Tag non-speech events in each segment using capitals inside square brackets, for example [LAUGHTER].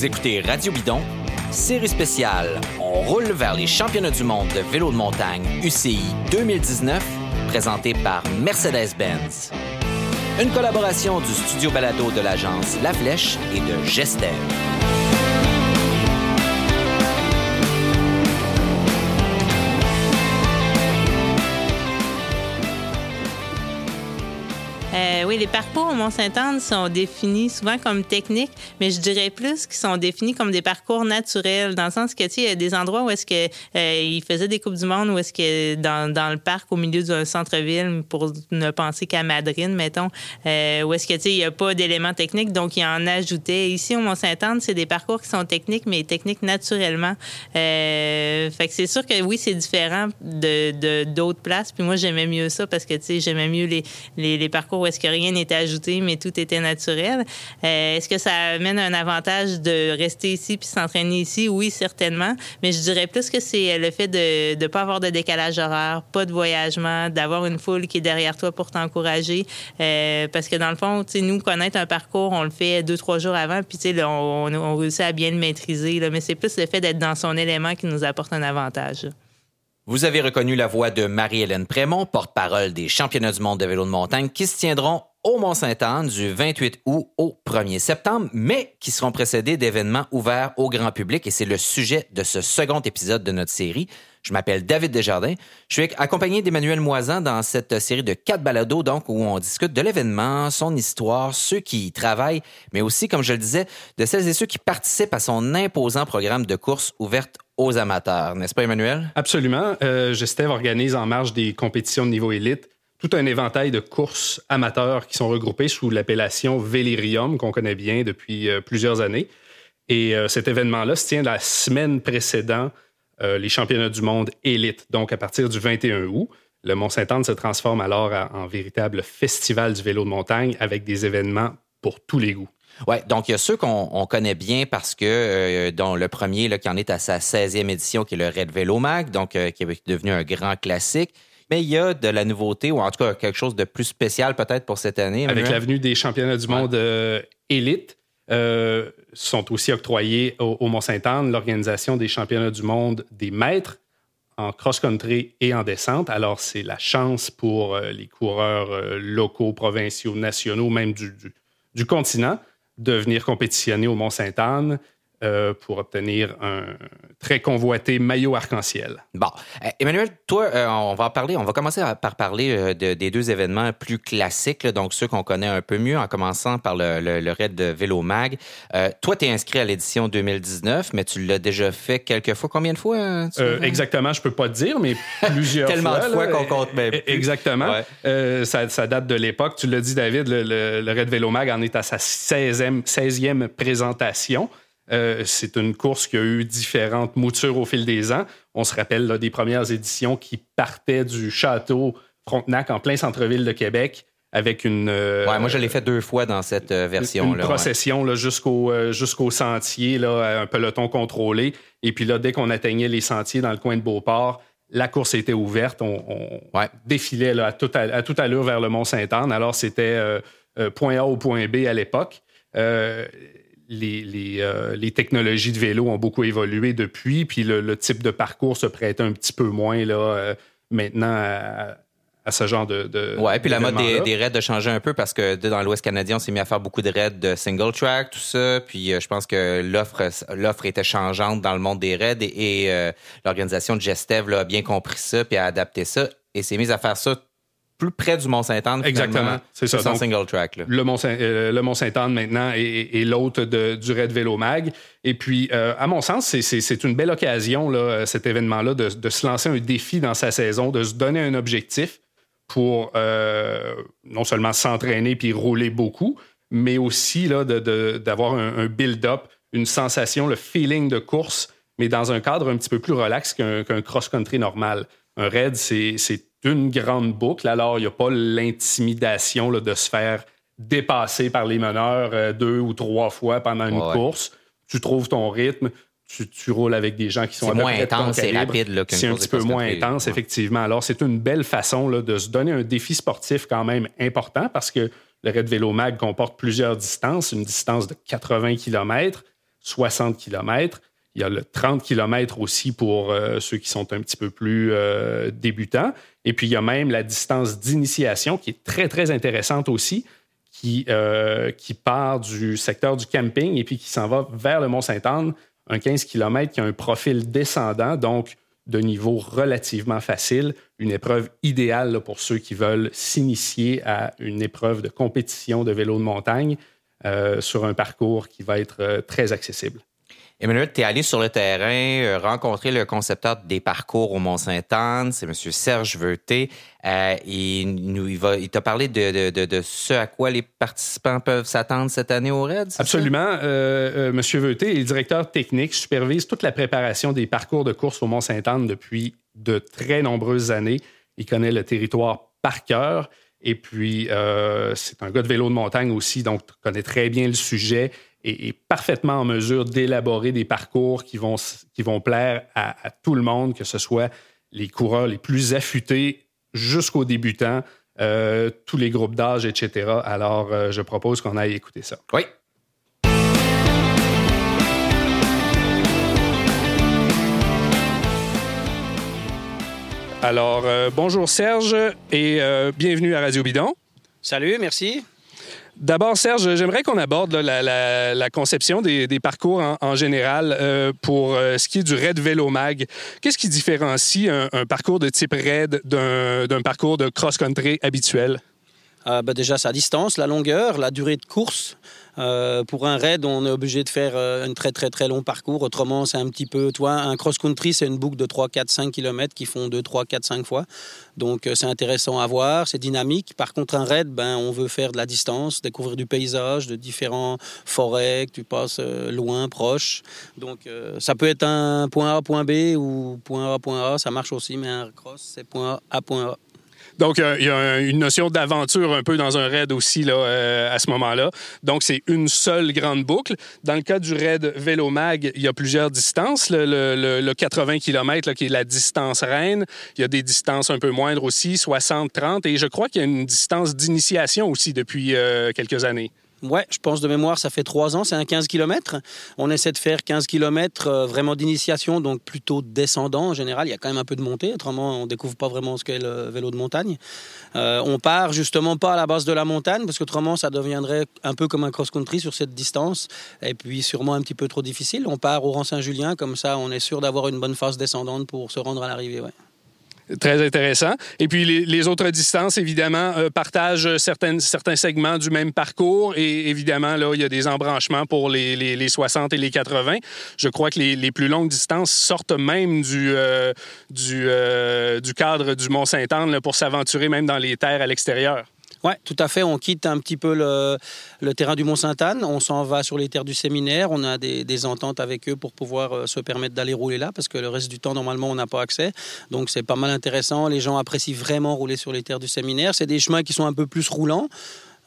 Vous écoutez Radio Bidon, série spéciale. On roule vers les championnats du monde de vélo de montagne UCI 2019, présenté par Mercedes-Benz. Une collaboration du studio balado de l'agence La Flèche et de Gester. Oui, les parcours au Mont-Saint-Anne sont définis souvent comme techniques, mais je dirais plus qu'ils sont définis comme des parcours naturels, dans le sens que, tu sais, il y a des endroits où est-ce que euh, ils faisaient des Coupes du Monde, où est-ce que dans, dans, le parc, au milieu d'un centre-ville, pour ne penser qu'à Madrid, mettons, euh, où est-ce que, tu sais, il n'y a pas d'éléments techniques, donc ils en ajoutaient. Ici, au Mont-Saint-Anne, c'est des parcours qui sont techniques, mais techniques naturellement. Euh, fait que c'est sûr que oui, c'est différent de d'autres places, puis moi, j'aimais mieux ça parce que, tu sais, j'aimais mieux les, les, les parcours où est-ce que rien n'était ajouté, mais tout était naturel. Euh, est-ce que ça amène un avantage de rester ici puis s'entraîner ici? Oui, certainement. Mais je dirais plus que c'est le fait de ne pas avoir de décalage horaire, pas de voyagement, d'avoir une foule qui est derrière toi pour t'encourager. Euh, parce que dans le fond, tu sais, nous, connaître un parcours, on le fait deux, trois jours avant, puis tu sais, on, réussit à bien le maîtriser. Mais c'est plus le fait d'être dans son élément qui nous apporte un avantage. Vous avez reconnu la voix de Marie-Hélène Prémont, porte-parole des championnats du monde de vélo de montagne qui se tiendront au Mont-Saint-Anne du 28 août au 1er septembre, mais qui seront précédés d'événements ouverts au grand public et c'est le sujet de ce second épisode de notre série. Je m'appelle David Desjardins. Je suis accompagné d'Emmanuel Moisan dans cette série de quatre balados, donc, où on discute de l'événement, son histoire, ceux qui y travaillent, mais aussi, comme je le disais, de celles et ceux qui participent à son imposant programme de course ouverte aux amateurs. N'est-ce pas, Emmanuel? Absolument. Euh, Gestev organise en marge des compétitions de niveau élite tout un éventail de courses amateurs qui sont regroupées sous l'appellation Vélirium, qu'on connaît bien depuis euh, plusieurs années. Et euh, cet événement-là se tient la semaine précédant euh, les championnats du monde élite. Donc, à partir du 21 août, le Mont-Saint-Anne se transforme alors en véritable festival du vélo de montagne avec des événements pour tous les goûts. Oui, donc il y a ceux qu'on connaît bien parce que, euh, dont le premier qui en est à sa 16e édition, qui est le Red Vélo Mag, donc qui est devenu un grand classique. Mais il y a de la nouveauté, ou en tout cas quelque chose de plus spécial peut-être pour cette année. Avec l'avenue des championnats du monde élite, euh, sont aussi octroyés au, Mont-Saint-Anne l'organisation des championnats du monde des maîtres en cross-country et en descente. Alors, c'est la chance pour euh, les coureurs euh, locaux, provinciaux, nationaux, même du, du, du continent, de venir compétitionner au Mont-Sainte-Anne euh, pour obtenir un très convoité maillot arc-en-ciel. Bon. Euh, Emmanuel, toi, euh, on va parler, on va commencer par parler des deux événements plus classiques, donc ceux qu'on connaît un peu mieux, en commençant par le, le, raid de Vélo Mag. toi, tu es inscrit à l'édition 2019, mais tu l'as déjà fait quelques fois. Combien de fois? exactement, je peux pas te dire, mais plusieurs Tellement [LAUGHS] fois. Tellement de fois qu'on compte même plus. Exactement. Ça, ça, date de l'époque. Tu l'as dit, David, le, le, raid Vélo Mag en est à sa 16e, 16e présentation. Euh, c'est une course qui a eu différentes moutures au fil des ans. On se rappelle là, des premières éditions qui partaient du château Frontenac en plein centre-ville de Québec avec une. Euh, ouais, moi, je l'ai fait deux fois dans cette euh, version-là. Une procession là, jusqu'au, sentier, là, un peloton contrôlé. Et puis là, dès qu'on atteignait les sentiers dans le coin de Beauport, la course était ouverte. On, défilait là, à, toute à, toute allure vers le Mont-Saint-Anne. Alors, c'était point A au point B à l'époque les, euh, les, technologies de vélo ont beaucoup évolué depuis, puis le, type de parcours se prête un petit peu moins là, euh, maintenant à, ce genre de. de ouais, puis la mode des, raids a changé un peu parce que dans l'Ouest canadien, on s'est mis à faire beaucoup de raids de single track, tout ça. Puis euh, je pense que l'offre l'offre était changeante dans le monde des raids et, l'organisation de Gestev a bien compris ça puis a adapté ça et s'est mise à faire ça plus près du Mont-Saint-Anne. Exactement. C'est ça. Sans single track. Là. Le Mont-Saint-Anne euh, maintenant est, l'hôte du Red Vélo Mag. Et puis, euh, à mon sens, c'est une belle occasion, là, cet événement-là, de, de, se lancer un défi dans sa saison, de se donner un objectif pour euh, non seulement s'entraîner puis rouler beaucoup, mais aussi d'avoir un, un build-up, une sensation, le feeling de course, mais dans un cadre un petit peu plus relax qu'un cross-country normal. Un raid, c'est d'une grande boucle. Alors, il n'y a pas l'intimidation de se faire dépasser par les meneurs euh, deux ou trois fois pendant une course. Tu trouves ton rythme. Tu, roules avec des gens qui sont moins intense et rapide. C'est un petit peu moins intense, effectivement. Alors, c'est une belle façon là, de se donner un défi sportif quand même important parce que le Red Vélo Mag comporte plusieurs distances, une distance de 80 km, 60 km. Il y a le 30 km aussi pour euh, ceux qui sont un petit peu plus euh, débutants. Et puis, il y a même la distance d'initiation qui est très, très intéressante aussi, qui, euh, qui part du secteur du camping et puis qui s'en va vers le Mont-Saint-Anne, un 15 km qui a un profil descendant, donc de niveau relativement facile, une épreuve idéale pour ceux qui veulent s'initier à une épreuve de compétition de vélo de montagne sur un parcours qui va être très accessible. Emmanuel, tu es allé sur le terrain, euh, rencontrer le concepteur des parcours au Mont-Saint-Anne, c'est M. Serge Veuté. Euh, il, va, il t'a parlé de, ce à quoi les participants peuvent s'attendre cette année au RAID? Absolument. Euh, M. Veuté est directeur technique, supervise toute la préparation des parcours de course au Mont-Saint-Anne depuis de très nombreuses années. Il connaît le territoire par cœur. Et puis, c'est un gars de vélo de montagne aussi, donc connaît très bien le sujet est, parfaitement en mesure d'élaborer des parcours qui vont, qui vont plaire à, tout le monde, que ce soit les coureurs les plus affûtés jusqu'aux débutants, euh, tous les groupes d'âge, etc. Alors, euh, je propose qu'on aille écouter ça. Oui. Alors, euh, bonjour Serge et bienvenue à Radio Bidon. Salut, merci. D'abord, Serge, j'aimerais qu'on aborde la, conception des, parcours en, général euh, pour euh, ce qui est du raid vélo mag. Qu'est-ce qui différencie un, parcours de type raid d'un parcours de cross-country habituel? Euh, ben déjà sa distance, la longueur, la durée de course. Euh, pour un raid, on est obligé de faire euh, un très très très long parcours. Autrement, c'est un petit peu, toi, un cross-country, c'est une boucle de 3, 4, 5 km qui font 2, 3, 4, 5 fois. Donc c'est intéressant à voir, c'est dynamique. Par contre, un raid, ben, on veut faire de la distance, découvrir du paysage, de différents forêts, que tu passes loin, proche. Donc ça peut être un point A, point B ou point A, point A, ça marche aussi, mais un cross, c'est point A, point A. Donc, il y a une notion d'aventure un peu dans un raid aussi là, euh, à ce moment-là. Donc, c'est une seule grande boucle. Dans le cas du raid Vélo Mag, il y a plusieurs distances. Le, 80 km, qui est la distance reine. Il y a des distances un peu moindres aussi, 60, 30. Et je crois qu'il y a une distance d'initiation aussi depuis euh, quelques années. Ouais, je pense de mémoire, ça fait trois ans, c'est un 15 km. On essaie de faire 15 km euh, vraiment d'initiation, donc plutôt descendant en général. Il y a quand même un peu de montée, autrement on découvre pas vraiment ce qu'est le vélo de montagne. Euh, on part justement pas à la base de la montagne, parce qu'autrement ça deviendrait un peu comme un cross-country sur cette distance, et puis sûrement un petit peu trop difficile. On part au rang Saint-Julien, comme ça on est sûr d'avoir une bonne phase descendante pour se rendre à l'arrivée. Très intéressant. Et puis les, autres distances, évidemment, euh, partagent certains, segments du même parcours. Et évidemment, là, il y a des embranchements pour les, les, 60 et les 80. Je crois que les, plus longues distances sortent même du, euh, euh, du cadre du Mont-Saint-Anne pour s'aventurer même dans les terres à l'extérieur. Oui, tout à fait. On quitte un petit peu le, terrain du Mont-Sainte-Anne. On s'en va sur les terres du séminaire. On a des, ententes avec eux pour pouvoir euh, se permettre d'aller rouler là parce que le reste du temps, normalement, on n'a pas accès. Donc, c'est pas mal intéressant. Les gens apprécient vraiment rouler sur les terres du séminaire. C'est des chemins qui sont un peu plus roulants.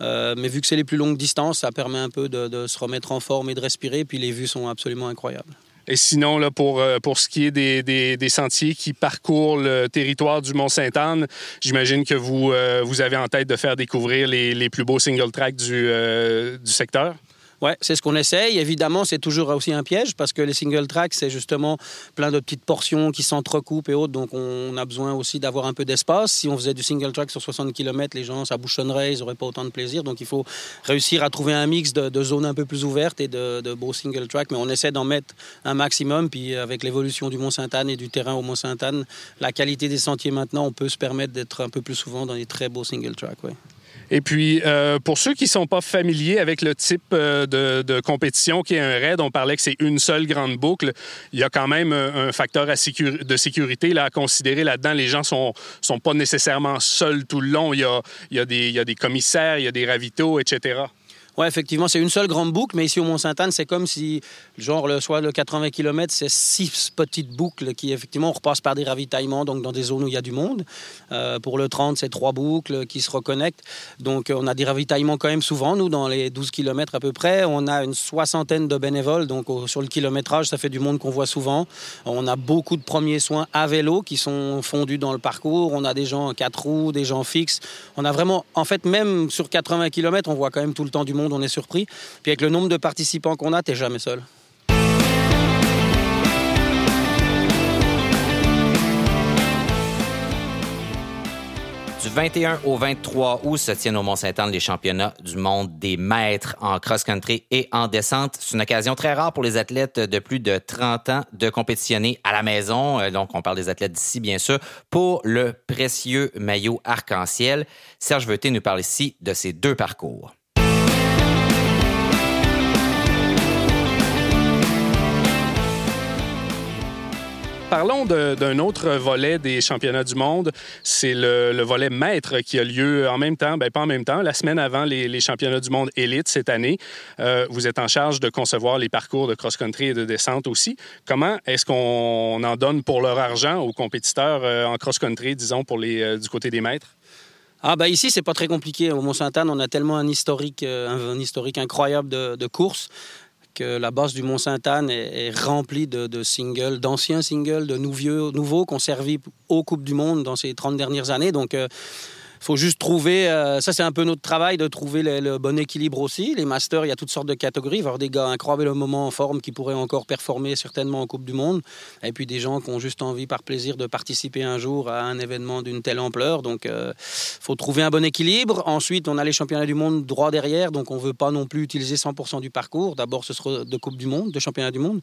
Euh, mais vu que c'est les plus longues distances, ça permet un peu de, de, se remettre en forme et de respirer. Puis les vues sont absolument incroyables. Et sinon, là, pour, euh, pour ce qui est des, des, sentiers qui parcourent le territoire du Mont-Sainte-Anne, j'imagine que vous, euh, vous avez en tête de faire découvrir les, les plus beaux single tracks du, euh, du secteur? Oui, c'est ce qu'on essaye. Évidemment, c'est toujours aussi un piège parce que les single tracks, c'est justement plein de petites portions qui s'entrecoupent et autres. Donc, on a besoin aussi d'avoir un peu d'espace. Si on faisait du single track sur 60 km, les gens, ça bouchonnerait, ils n'auraient pas autant de plaisir. Donc, il faut réussir à trouver un mix de, zones un peu plus ouvertes et de, de beaux single tracks. Mais on essaie d'en mettre un maximum. Puis, avec l'évolution du Mont-Sainte-Anne et du terrain au Mont-Sainte-Anne, la qualité des sentiers maintenant, on peut se permettre d'être un peu plus souvent dans des très beaux single tracks. Ouais. Et puis, euh, pour ceux qui ne sont pas familiers avec le type euh, de, compétition qui est un raid, on parlait que c'est une seule grande boucle. Il y a quand même un, facteur de sécurité là, à considérer là-dedans. Les gens ne sont, sont pas nécessairement seuls tout le long. Il y a, il y a, des, il y a des commissaires, il y a des ravitaux, etc. Oui, effectivement, c'est une seule grande boucle, mais ici au Mont-Sainte-Anne, c'est comme si, genre, le, soit le 80 km, c'est six petites boucles qui, effectivement, on repasse par des ravitaillements, donc dans des zones où il y a du monde. Euh, pour le 30, c'est trois boucles qui se reconnectent. Donc, on a des ravitaillements quand même souvent, nous, dans les 12 km à peu près. On a une soixantaine de bénévoles, donc sur le kilométrage, ça fait du monde qu'on voit souvent. On a beaucoup de premiers soins à vélo qui sont fondus dans le parcours. On a des gens en quatre roues, des gens fixes. On a vraiment, en fait, même sur 80 km, on voit quand même tout le temps du monde on est surpris. Puis avec le nombre de participants qu'on a, t'es jamais seul. Du 21 au 23 août se tiennent au Mont-Saint-Anne les championnats du monde des maîtres en cross-country et en descente. C'est une occasion très rare pour les athlètes de plus de 30 ans de compétitionner à la maison. Euh, donc, on parle des athlètes d'ici, bien sûr, pour le précieux maillot arc-en-ciel. Serge Veuté nous parle ici de ces deux parcours. Parlons d'un autre volet des championnats du monde. C'est le, volet maître qui a lieu en même temps, ben pas en même temps, la semaine avant les, championnats du monde élite cette année. Euh, vous êtes en charge de concevoir les parcours de cross-country et de descente aussi. Comment est-ce qu'on en donne pour leur argent aux compétiteurs euh, en cross-country, disons, pour les, euh, du côté des maîtres? Ah bah ici c'est pas très compliqué. Au Mont-Sainte-Anne, on a tellement un historique, un, historique incroyable de, de courses que la base du Mont-Sainte-Anne est, remplie de, singles, d'anciens singles, de nouveaux, nouveaux qu'on servi aux Coupes du Monde dans ces 30 dernières années. Euh, faut juste trouver, euh, ça c'est un peu notre travail, de trouver le, bon équilibre aussi. Les masters, il y a toutes sortes de catégories. Il y avoir des gars incroyablement en forme qui pourraient encore performer certainement en Coupe du Monde. Et puis des gens qui ont juste envie par plaisir de participer un jour à un événement d'une telle ampleur. Donc euh, faut trouver un bon équilibre. Ensuite, on a les championnats du monde droit derrière. Donc on veut pas non plus utiliser 100% du parcours. D'abord, ce sera de Coupe du Monde, de championnat du monde.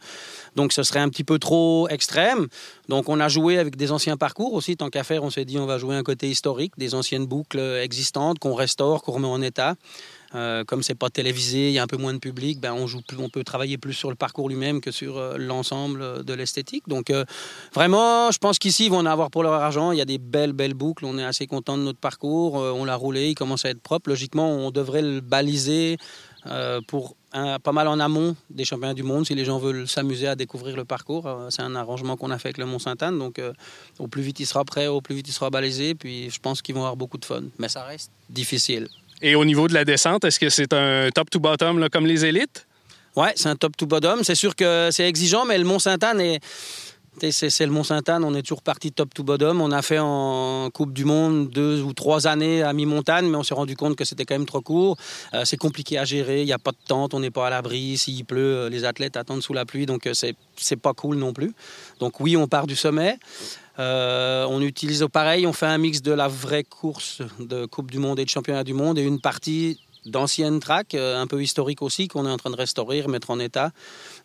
Donc ce serait un petit peu trop extrême. Donc on a joué avec des anciens parcours aussi. Tant qu'à faire, on s'est dit on va jouer un côté historique, des anciennes boucles existantes qu'on restaure, qu'on remet en état. Euh, comme c'est pas télévisé, il y a un peu moins de public, ben on, joue plus, on peut travailler plus sur le parcours lui-même que sur euh, l'ensemble de l'esthétique. Donc euh, vraiment, je pense qu'ici, ils vont en avoir pour leur argent. Il y a des belles, belles boucles. On est assez content de notre parcours. on l'a roulé, il commence à être propre. Logiquement, on devrait le baliser pour pas mal en amont des championnats du monde si les gens veulent s'amuser à découvrir le parcours. Euh, c'est un arrangement qu'on a fait avec le Mont-Sainte-Anne. Donc, euh, au plus vite il sera prêt, au plus vite il sera balisé. Puis, je pense qu'ils vont avoir beaucoup de fun. Mais ça reste difficile. Et au niveau de la descente, est-ce que c'est un top-to-bottom comme les élites? Oui, c'est un top-to-bottom. C'est sûr que c'est exigeant, mais le Mont-Sainte-Anne est c'est le Mont-Sainte-Anne, on est toujours parti top to bottom. On a fait en Coupe du Monde deux ou trois années à mi-montagne, mais on s'est rendu compte que c'était quand même trop court. Euh, c'est compliqué à gérer, il n'y a pas de tente, on n'est pas à l'abri. S'il pleut, euh, les athlètes attendent sous la pluie, donc euh, c'est pas cool non plus. Donc oui, on part du sommet. on utilise pareil, on fait un mix de la vraie course de Coupe du Monde et de Championnat du Monde et une partie d'anciennes tracks, un peu historiques aussi, qu'on est en train de restaurer, mettre en état.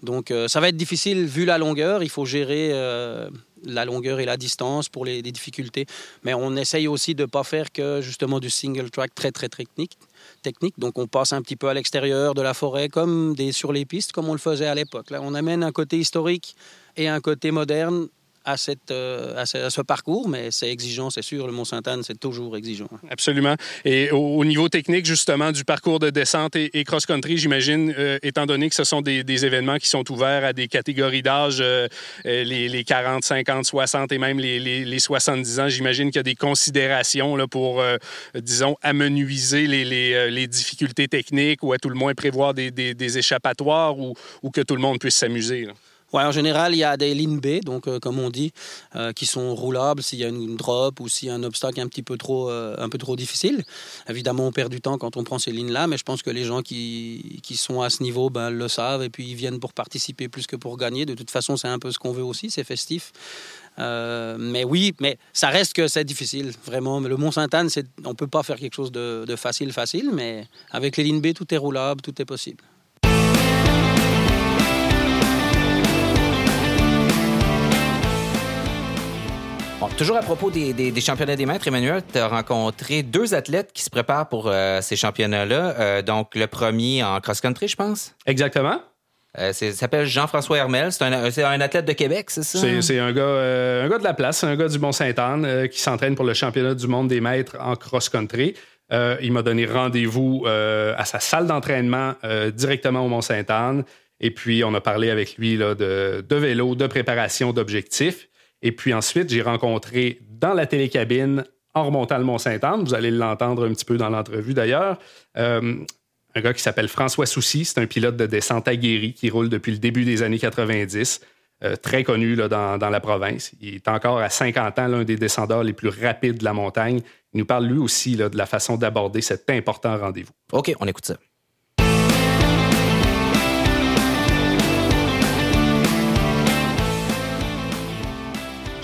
Donc euh, ça va être difficile vu la longueur. Il faut gérer euh, la longueur et la distance pour les, difficultés. Mais on essaye aussi de ne pas faire que justement du single track très très technique. technique. Donc on passe un petit peu à l'extérieur de la forêt comme des, sur les pistes comme on le faisait à l'époque. Là on amène un côté historique et un côté moderne à, cette, euh, à, ce, parcours, mais c'est exigeant, c'est sûr. Le Mont-Sainte-Anne, c'est toujours exigeant. Absolument. Et au, niveau technique, justement, du parcours de descente et, cross-country, j'imagine, euh, étant donné que ce sont des, événements qui sont ouverts à des catégories d'âge, euh, les, 40, 50, 60 et même les, les 70 ans, j'imagine qu'il y a des considérations pour, disons, amenuiser les, difficultés techniques ou à tout le moins prévoir des, des échappatoires ou, ou, que tout le monde puisse s'amuser en général, il y a des lignes B, donc euh, comme on dit, euh, qui sont roulables s'il y a une drop ou s'il y a un obstacle un petit peu trop, euh, un peu trop difficile. Évidemment, on perd du temps quand on prend ces lignes-là, mais je pense que les gens qui, qui sont à ce niveau ben, le savent et puis ils viennent pour participer plus que pour gagner. De toute façon, c'est un peu ce qu'on veut aussi, c'est festif. mais oui, mais ça reste que c'est difficile, vraiment. Le Mont-Sainte-Anne, on ne peut pas faire quelque chose de, de facile, facile, mais avec les lignes B, tout est roulable, tout est possible. Toujours à propos des, championnats des maîtres, Emmanuel, tu as rencontré deux athlètes qui se préparent pour euh, ces championnats-là. Euh, donc, le premier en cross-country, je pense. Exactement. Euh, il s'appelle Jean-François Hermel. C'est un, athlète de Québec, c'est ça? C'est un, gars, un gars de la place, un gars du Mont-Saint-Anne qui s'entraîne pour le championnat du monde des maîtres en cross-country. il m'a donné rendez-vous à sa salle d'entraînement directement au Mont-Saint-Anne. Et puis, on a parlé avec lui là, de, de vélo, de préparation, d'objectifs. Et puis ensuite, j'ai rencontré dans la télécabine, en remontant le Mont-Saint-Anne, vous allez l'entendre un petit peu dans l'entrevue d'ailleurs, euh, un gars qui s'appelle François Soucy. C'est un pilote de descente aguerri qui roule depuis le début des années 90. Euh, très connu là, dans, la province. Il est encore à 50 ans l'un des descendeurs les plus rapides de la montagne. Il nous parle lui aussi là, de la façon d'aborder cet important rendez-vous. OK, on écoute ça.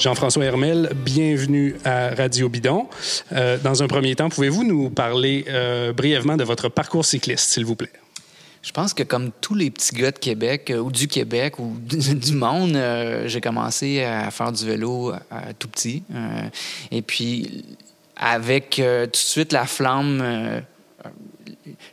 Jean-François Hermel, bienvenue à Radio Bidon. Euh, dans un premier temps, pouvez-vous nous parler euh, brièvement de votre parcours cycliste, s'il vous plaît? Je pense que comme tous les petits gars de Québec euh, ou du Québec ou [LAUGHS] du monde, j'ai commencé à faire du vélo tout petit. et puis, avec tout de suite la flamme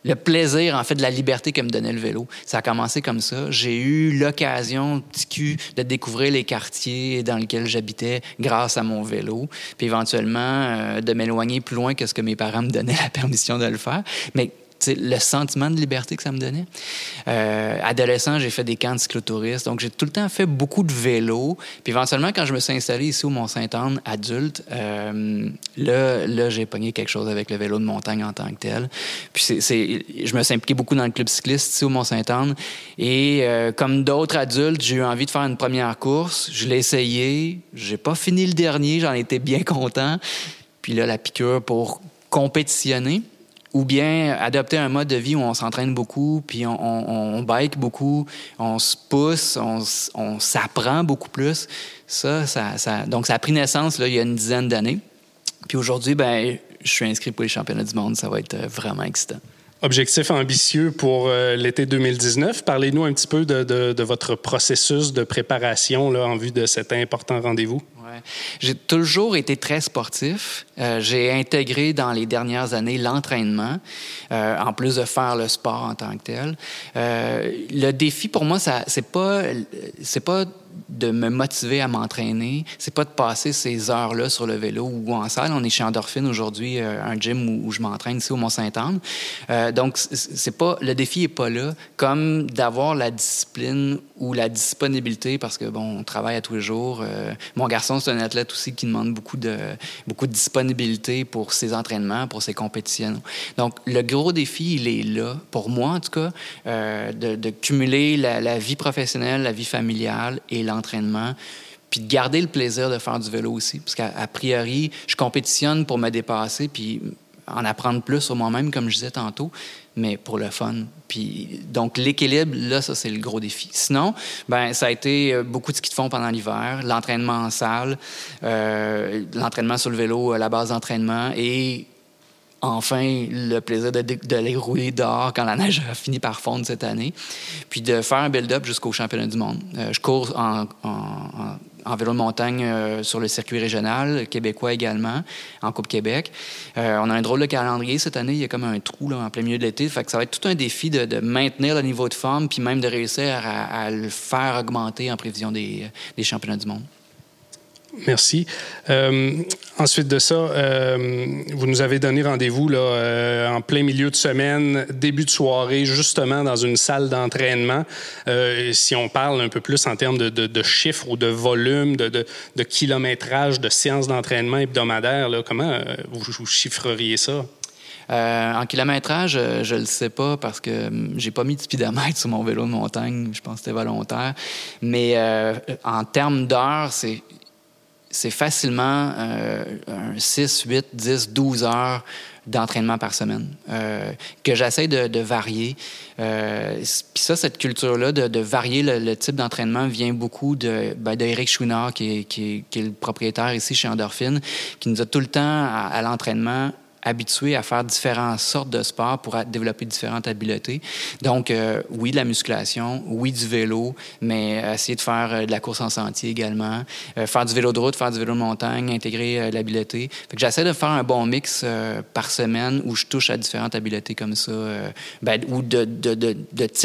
le plaisir, en fait, de la liberté que me donnait le vélo. Ça a commencé comme ça. J'ai eu l'occasion, petit cul, de découvrir les quartiers dans lesquels j'habitais grâce à mon vélo, puis éventuellement euh, de m'éloigner plus loin que ce que mes parents me donnaient la [LAUGHS] permission de le faire. Mais le sentiment de liberté que ça me donnait. Euh, adolescent, j'ai fait des camps de cyclotouristes, donc j'ai tout le temps fait beaucoup de vélo. Puis éventuellement, quand je me suis installé ici au Mont-Saint-Anne, adulte, euh, là, j'ai pogné quelque chose avec le vélo de montagne en tant que tel. Puis je me suis impliqué beaucoup dans le club cycliste ici au Mont-Saint-Anne. Et euh, comme d'autres adultes, j'ai eu envie de faire une première course. Je l'ai essayé. J'ai pas fini le dernier, j'en étais bien content. Puis là, la piqûre pour compétitionner ou bien adopter un mode de vie où on s'entraîne beaucoup, puis on, bike beaucoup, on se pousse, on, s'apprend beaucoup plus. Ça, ça, donc ça a pris naissance là, il y a une dizaine d'années. Puis aujourd'hui, ben, je suis inscrit pour les championnats du monde. Ça va être euh, vraiment excitant. Objectif ambitieux pour euh, l'été 2019. Parlez-nous un petit peu de, de, votre processus de préparation là, en vue de cet important rendez-vous. J'ai toujours été très sportif. Euh, j'ai intégré dans les dernières années l'entraînement, euh, en plus de faire le sport en tant que tel. Euh, le défi pour moi, ça, c'est pas, c'est pas de me motiver à m'entraîner, c'est pas de passer ces heures-là sur le vélo ou en salle. On est chez Endorphine aujourd'hui, euh, un gym où, je m'entraîne ici au Mont-Saint-Anne. Euh, donc, c'est pas le défi est pas là, comme d'avoir la discipline ou la disponibilité parce que bon, on travaille à tous les jours. Euh, mon garçon, c'est un athlète aussi qui demande beaucoup de beaucoup de disponibilité pour ses entraînements, pour ses compétitions. Donc, le gros défi, il est là pour moi en tout cas, de, cumuler la, la vie professionnelle, la vie familiale et l'entraînement, puis de garder le plaisir de faire du vélo aussi. Parce qu'à priori, je compétitionne pour me dépasser, puis en apprendre plus sur moi-même, comme je disais tantôt, mais pour le fun. Puis, donc, l'équilibre, là, ça, c'est le gros défi. Sinon, ben ça a été euh, beaucoup de ski de fond pendant l'hiver, l'entraînement en salle, euh, l'entraînement sur le vélo, la base d'entraînement et enfin le plaisir d'aller rouler dehors quand la neige a fini par fondre cette année, puis de faire un build-up jusqu'au championnat du monde. Euh, je cours en, vélo de montagne euh, sur le circuit régional, québécois également, en Coupe Québec. Euh, on a un drôle de calendrier cette année, il y a comme un trou en plein milieu de l'été, fait que ça va être tout un défi de, maintenir le niveau de forme, puis même de réussir à, le faire augmenter en prévision des championnats du monde. Merci. Euh, ensuite de ça, euh, vous nous avez donné rendez-vous là, euh, en plein milieu de semaine, début de soirée, justement dans une salle d'entraînement. si on parle un peu plus en termes de, chiffres ou de volume, de, kilométrage, de séances d'entraînement hebdomadaires, comment vous, chiffreriez ça? en kilométrage, je ne le sais pas parce que hum, j'ai pas mis de speedomètre [LAUGHS] sur mon vélo de montagne. Je pense que c'était volontaire. Mais en termes d'heures, c'est c'est facilement euh, 6, 8, 10, 12 heures d'entraînement par semaine euh, que j'essaie de, varier. Euh, Puis ça, cette culture-là de, varier le, type d'entraînement vient beaucoup de, ben, Eric Chouinard, qui est, qui, est, le propriétaire ici chez Endorphine, qui nous a tout le temps à l'entraînement habitué à faire différentes sortes de sports pour développer différentes habiletés. Donc, euh, oui, de la musculation, oui, du vélo, mais essayer de faire euh, de la course en sentier également, euh, faire du vélo de route, faire du vélo de montagne, intégrer l'habileté. Fait j'essaie de faire un bon mix par semaine où je touche à différentes habiletés comme ça, ben, ou de, de,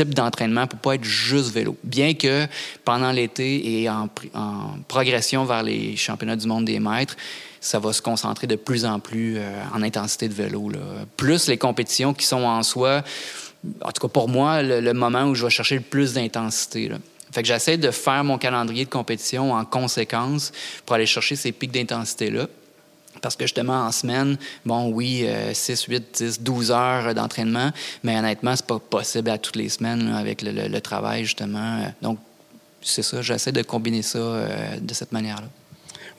d'entraînement pour pas être juste vélo. Bien que pendant l'été et en, en progression vers les championnats du monde des maîtres, ça va se concentrer de plus en plus euh, en intensité de vélo. Plus les compétitions qui sont en soi, en tout cas pour moi, le, moment où je vais chercher le plus d'intensité. Fait que j'essaie de faire mon calendrier de compétition en conséquence pour aller chercher ces pics d'intensité-là. Parce que justement, en semaine, bon, oui, 6, 8, 10, 12 heures d'entraînement, mais honnêtement, c'est pas possible à toutes les semaines avec le, travail, justement. Donc, c'est ça, j'essaie de combiner ça euh, de cette manière-là.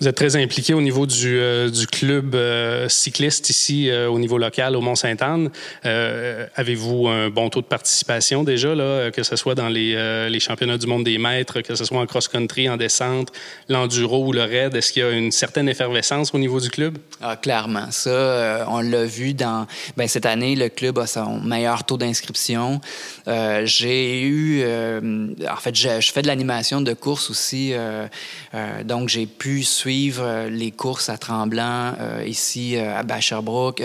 Vous êtes très impliqué au niveau du, euh, club euh, cycliste ici euh, au niveau local au Mont-Sainte-Anne. Avez-vous un bon taux de participation déjà, là, que ce soit dans les, championnats du monde des maîtres, que ce soit en cross-country, en descente, l'enduro ou le raid? Est-ce qu'il y a une certaine effervescence au niveau du club? Ah, clairement. Ça, on l'a vu dans... Ben, cette année, le club a son meilleur taux d'inscription. J'ai eu... en fait, je, je, fais de l'animation de course aussi. donc, j'ai pu euh, les courses à Tremblant, euh, ici euh, à Sherbrooke,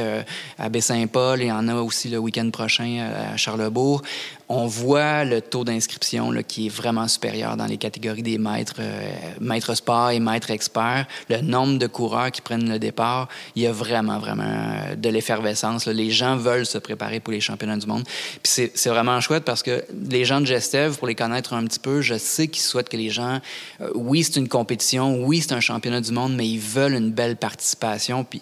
à Baie-Saint-Paul, il y en a aussi le week-end prochain à Charlebourg on voit le taux d'inscription qui est vraiment supérieur dans les catégories des maîtres, euh, maîtres sport et maîtres experts. Le nombre de coureurs qui prennent le départ, il y a vraiment, vraiment euh, de l'effervescence. Les gens veulent se préparer pour les championnats du monde. C'est vraiment chouette parce que les gens de Gestev, pour les connaître un petit peu, je sais qu'ils souhaitent que les gens, euh, oui, c'est une compétition, oui, c'est un championnat du monde, mais ils veulent une belle participation. Puis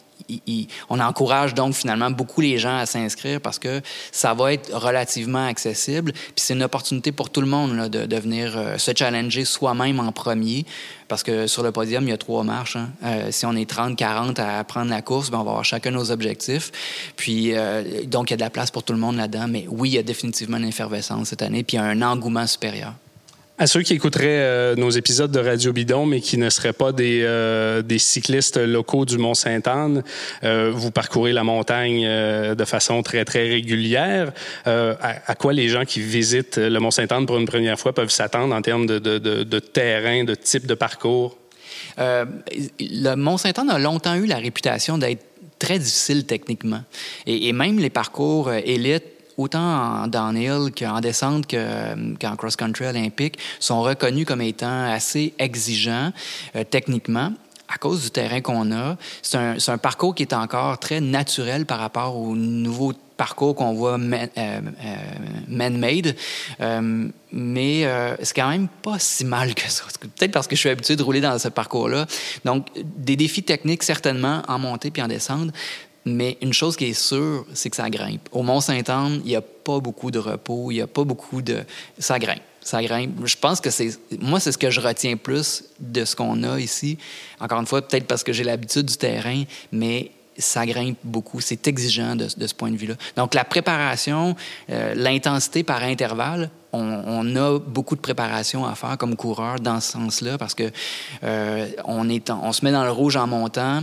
on encourage donc finalement beaucoup les gens à s'inscrire parce que ça va être relativement accessible. Puis c'est une opportunité pour tout le monde de, venir euh, se challenger soi-même en premier. Parce que sur le podium, il y a trois marches. Hein. Euh, si on est 30, 40 à prendre la course, ben on va avoir chacun nos objectifs. Puis, euh, donc, il y a de la place pour tout le monde là-dedans. Mais oui, il y a définitivement une effervescence cette année, puis il y a un engouement supérieur. À ceux qui écouteraient euh, nos épisodes de Radio Bidon, mais qui ne seraient pas des, euh, des cyclistes locaux du Mont-Sainte-Anne, euh, vous parcourez la montagne de façon très, très régulière. À, quoi les gens qui visitent le Mont-Sainte-Anne pour une première fois peuvent s'attendre en termes de, de, de, terrain, de type de parcours? le Mont-Sainte-Anne a longtemps eu la réputation d'être très difficile techniquement. Et, et même les parcours élites autant en downhill qu'en descente qu'en cross-country olympique, sont reconnus comme étant assez exigeants euh, techniquement à cause du terrain qu'on a. C'est un, parcours qui est encore très naturel par rapport au nouveau parcours qu'on voit euh, euh, made mais c'est quand même pas si mal que ça. Peut-être parce que je suis habitué de rouler dans ce parcours-là. Donc, des défis techniques, certainement, en montée puis en descente. Mais une chose qui est sûre, c'est que ça grimpe. Au Mont-Saint-Anne, il n'y a pas beaucoup de repos, il n'y a pas beaucoup de... Ça grimpe. Ça grimpe. Je pense que c'est... Moi, c'est ce que je retiens plus de ce qu'on a ici. Encore une fois, peut-être parce que j'ai l'habitude du terrain, mais ça grimpe beaucoup. C'est exigeant de, ce point de vue-là. Donc, la préparation, euh, l'intensité par intervalle, on, a beaucoup de préparation à faire comme coureur dans ce sens-là parce que euh, on se met dans le rouge en montant.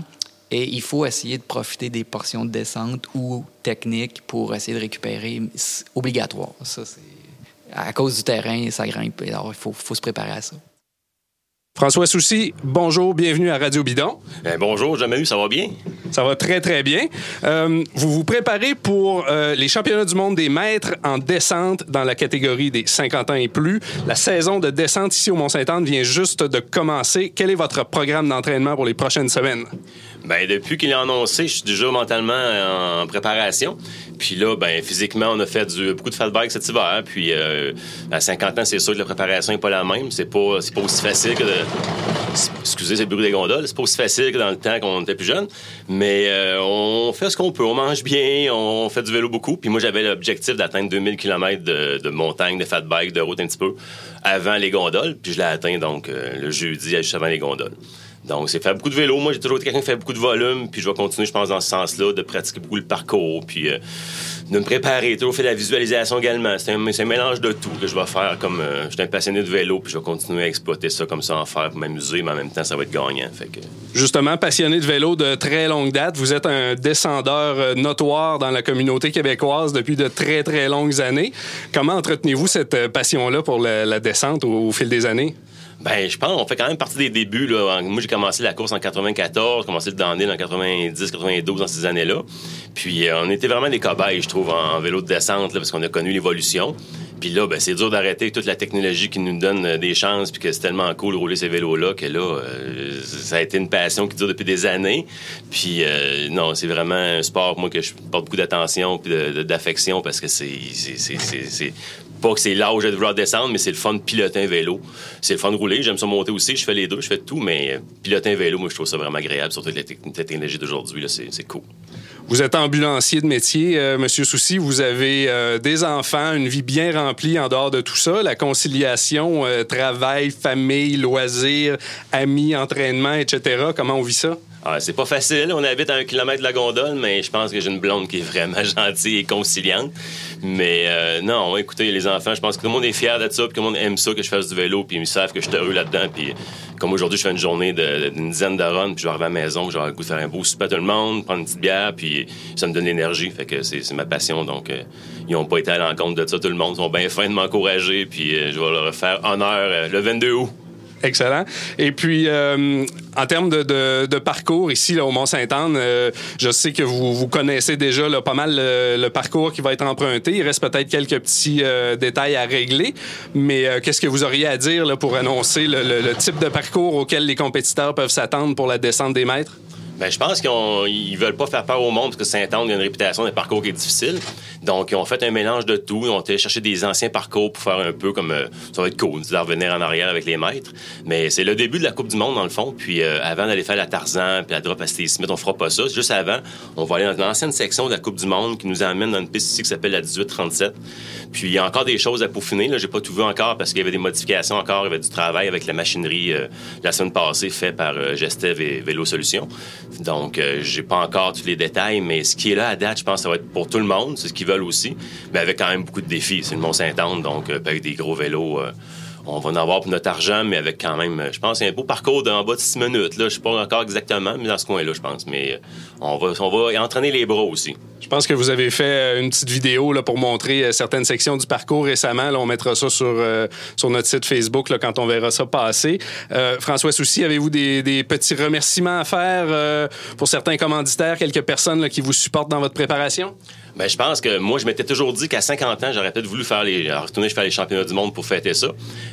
Et il faut essayer de profiter des portions de descente ou techniques pour essayer de récupérer. Obligatoire. Ça, c'est à cause du terrain, ça grimpe. Alors, il faut, faut se préparer à ça. François Soucy, bonjour, bienvenue à Radio Bidon. Ben, bonjour, jamais eu, ça va bien? Ça va très, très bien. Euh, vous vous préparez pour euh, les championnats du monde des maîtres en descente dans la catégorie des 50 ans et plus. La saison de descente ici au Mont-Saint-Anne vient juste de commencer. Quel est votre programme d'entraînement pour les prochaines semaines? Ben, depuis qu'il est annoncé, je suis déjà mentalement en préparation. Puis là, ben, physiquement, on a fait du, beaucoup de fat bike cet hiver. Puis euh, à 50 ans, c'est sûr que la préparation n'est pas la même. C'est pas, pas aussi facile que de. Excusez, c'est le bruit des gondoles. C'est pas aussi facile que dans le temps qu'on était plus jeune. Mais euh, on fait ce qu'on peut. On mange bien, on fait du vélo beaucoup. Puis moi, j'avais l'objectif d'atteindre 2000 km de, de, montagne, de fat bike, de route un petit peu avant les gondoles. Puis je l'ai atteint donc euh, le jeudi, juste avant les gondoles. Donc, c'est faire beaucoup de vélo. Moi, j'ai toujours été quelqu'un qui fait beaucoup de volume, puis je vais continuer, je pense, dans ce sens-là, de pratiquer beaucoup le parcours, puis euh, de me préparer. Toujours fait la visualisation également. C'est un, un, mélange de tout que je vais faire comme... Euh, je suis un passionné de vélo, puis je vais continuer à exploiter ça comme ça, en faire pour m'amuser, mais en même temps, ça va être gagnant. Fait que... Justement, passionné de vélo de très longue date, vous êtes un descendeur euh, notoire dans la communauté québécoise depuis de très, très longues années. Comment entretenez-vous cette passion-là pour la, descente au fil des années? Ben, je pense on fait quand même partie des débuts. Là. Moi, j'ai commencé la course en 94, commencé le downhill en 90, 92, dans ces années-là. Puis, euh, on était vraiment des cobayes, je trouve, en, vélo de descente, là, parce qu'on a connu l'évolution. Puis là, ben, c'est dur d'arrêter toute la technologie qui nous donne euh, des chances, puis que c'est tellement cool de rouler ces vélos-là que là, euh, ça a été une passion qui dure depuis des années. Puis non, c'est vraiment un sport, moi, que je porte beaucoup d'attention puis d'affection parce que c'est pas que c'est l'âge de vouloir descendre, mais c'est le fun de piloter un vélo. C'est le fun de rouler. J'aime ça monter aussi. Je fais les deux, je fais tout, mais piloter un vélo, moi, je trouve ça vraiment agréable, surtout avec la technologie d'aujourd'hui. C'est cool. Vous êtes ambulancier de métier, euh, Monsieur Soucy. Vous avez euh, des enfants, une vie bien remplie en dehors de tout ça. La conciliation, euh, travail, famille, loisirs, amis, entraînement, etc. Comment on vit ça? Ah, c'est pas facile. On habite à un kilomètre de la gondole, mais je pense que j'ai une blonde qui est vraiment [LAUGHS] gentille et conciliante. Mais euh, non, écoutez, les enfants, je pense que tout le monde est fier de ça, puis tout le monde aime ça que je fasse du vélo, puis ils savent que je suis heureux là-dedans. Puis comme aujourd'hui, je fais une journée d'une dizaine de runs, puis je vais arriver à la maison, je vais le goût de faire un beau souper à tout le monde, prendre une petite bière, puis ça me donne l'énergie. Fait que c'est ma passion. Donc, euh, ils n'ont pas été à l'encontre de ça. Tout le monde Ils sont bien fins de m'encourager, puis euh, je vais leur faire honneur le 22 août. Excellent. Et puis, euh, en termes de, parcours ici au Mont-Saint-Anne, euh, je sais que vous, connaissez déjà pas mal le, parcours qui va être emprunté. Il reste peut-être quelques petits euh, détails à régler, mais qu'est-ce que vous auriez à dire pour annoncer le, le type de parcours auquel les compétiteurs peuvent s'attendre pour la descente des maîtres? Ben, je pense qu'ils veulent pas faire peur au monde parce que Saint-Anne a une réputation d'un parcours qui est difficile. Donc, ils ont fait un mélange de tout. Ils ont été chercher des anciens parcours pour faire un peu comme euh, ça va être cool, de revenir en arrière avec les maîtres. Mais c'est le début de la Coupe du Monde, dans le fond. Puis, euh, avant d'aller faire la Tarzan puis la drop à Steve Smith, on fera pas ça. Juste avant, on va aller dans l'ancienne section de la Coupe du Monde qui nous amène dans une piste ici qui s'appelle la 1837. Puis, il y a encore des choses à peaufiner. Là, j'ai pas tout vu encore parce qu'il y avait des modifications encore. Il y avait du travail avec la machinerie euh, la semaine passée fait par Gestev et Vélo Solutions. Donc, j'ai pas encore tous les détails, mais ce qui est là à date, je pense que ça va être pour tout le monde. C'est ce qu'ils veulent aussi, mais avec quand même beaucoup de défis. C'est le Mont-Saint-Anne, donc euh, avec des gros vélos. Euh, on va en avoir pour notre argent, mais avec quand même, je pense, un beau parcours d'en bas de six minutes. Là. Je sais pas encore exactement, mais dans ce coin-là, je pense. Mais euh, on va, on va entraîner les bras aussi. Je pense que vous avez fait une petite vidéo là, pour montrer certaines sections du parcours récemment. Là, on mettra ça sur, sur notre site Facebook là, quand on verra ça passer. François Soucy, avez-vous des, des, petits remerciements à faire pour certains commanditaires, quelques personnes là, qui vous supportent dans votre préparation? Ben, je pense que moi, je m'étais toujours dit qu'à 50 ans, j'aurais peut-être voulu faire les, retourner faire les championnats du monde pour fêter ça.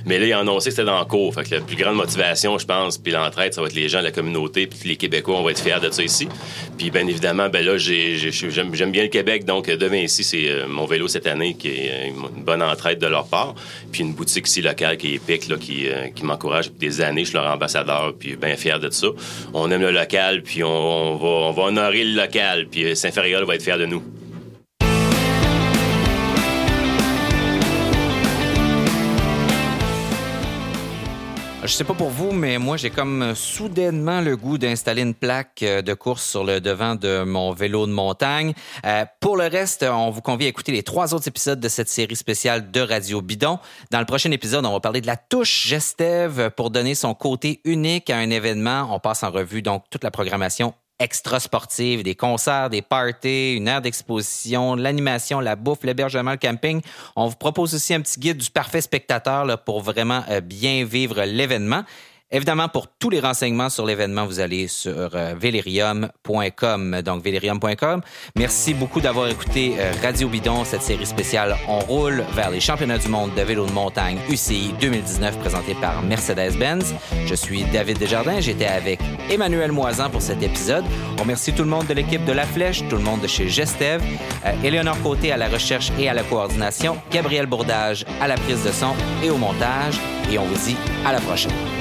Mais là, ils ont annoncé que c'était dans le cours. Fait que la plus grande motivation, je pense, puis l'entraide, ça va être les gens de la communauté, puis les Québécois, on va être fiers de ça ici. Puis, bien évidemment, ben là, j'aime bien le Québec, donc demain ici, c'est euh, mon vélo cette année qui est euh, une bonne entraide de leur part. Puis une boutique ici locale qui est épique, là, qui, euh, m'encourage depuis des années. Je suis leur ambassadeur, puis bien fier de ça. On aime le local, puis on, va, on va honorer le local, puis Saint-Fériol va être fier de nous. Je sais pas pour vous, mais moi, j'ai comme soudainement le goût d'installer une plaque euh, de course sur le devant de mon vélo de montagne. Euh, pour le reste, on vous convie à écouter les trois autres épisodes de cette série spéciale de Radio Bidon. Dans le prochain épisode, on va parler de la touche Gestev pour donner son côté unique à un événement. On passe en revue donc toute la programmation extra sportives, des concerts, des parties, une aire d'exposition, l'animation, la bouffe, l'hébergement, le camping. On vous propose aussi un petit guide du parfait spectateur là, pour vraiment euh, bien vivre l'événement. Évidemment, pour tous les renseignements sur l'événement, vous allez sur euh, velerium.com, donc velerium.com. Merci beaucoup d'avoir écouté euh, Radio Bidon, cette série spéciale On roule vers les championnats du monde de vélo de montagne UCI 2019 présenté par Mercedes-Benz. Je suis David Desjardins, j'étais avec Emmanuel Moisan pour cet épisode. On remercie tout le monde de l'équipe de La Flèche, tout le monde de chez Gestev, euh, Côté à la recherche et à la coordination, Gabriel Bourdage à la prise de son et au montage, et on vous dit à la prochaine.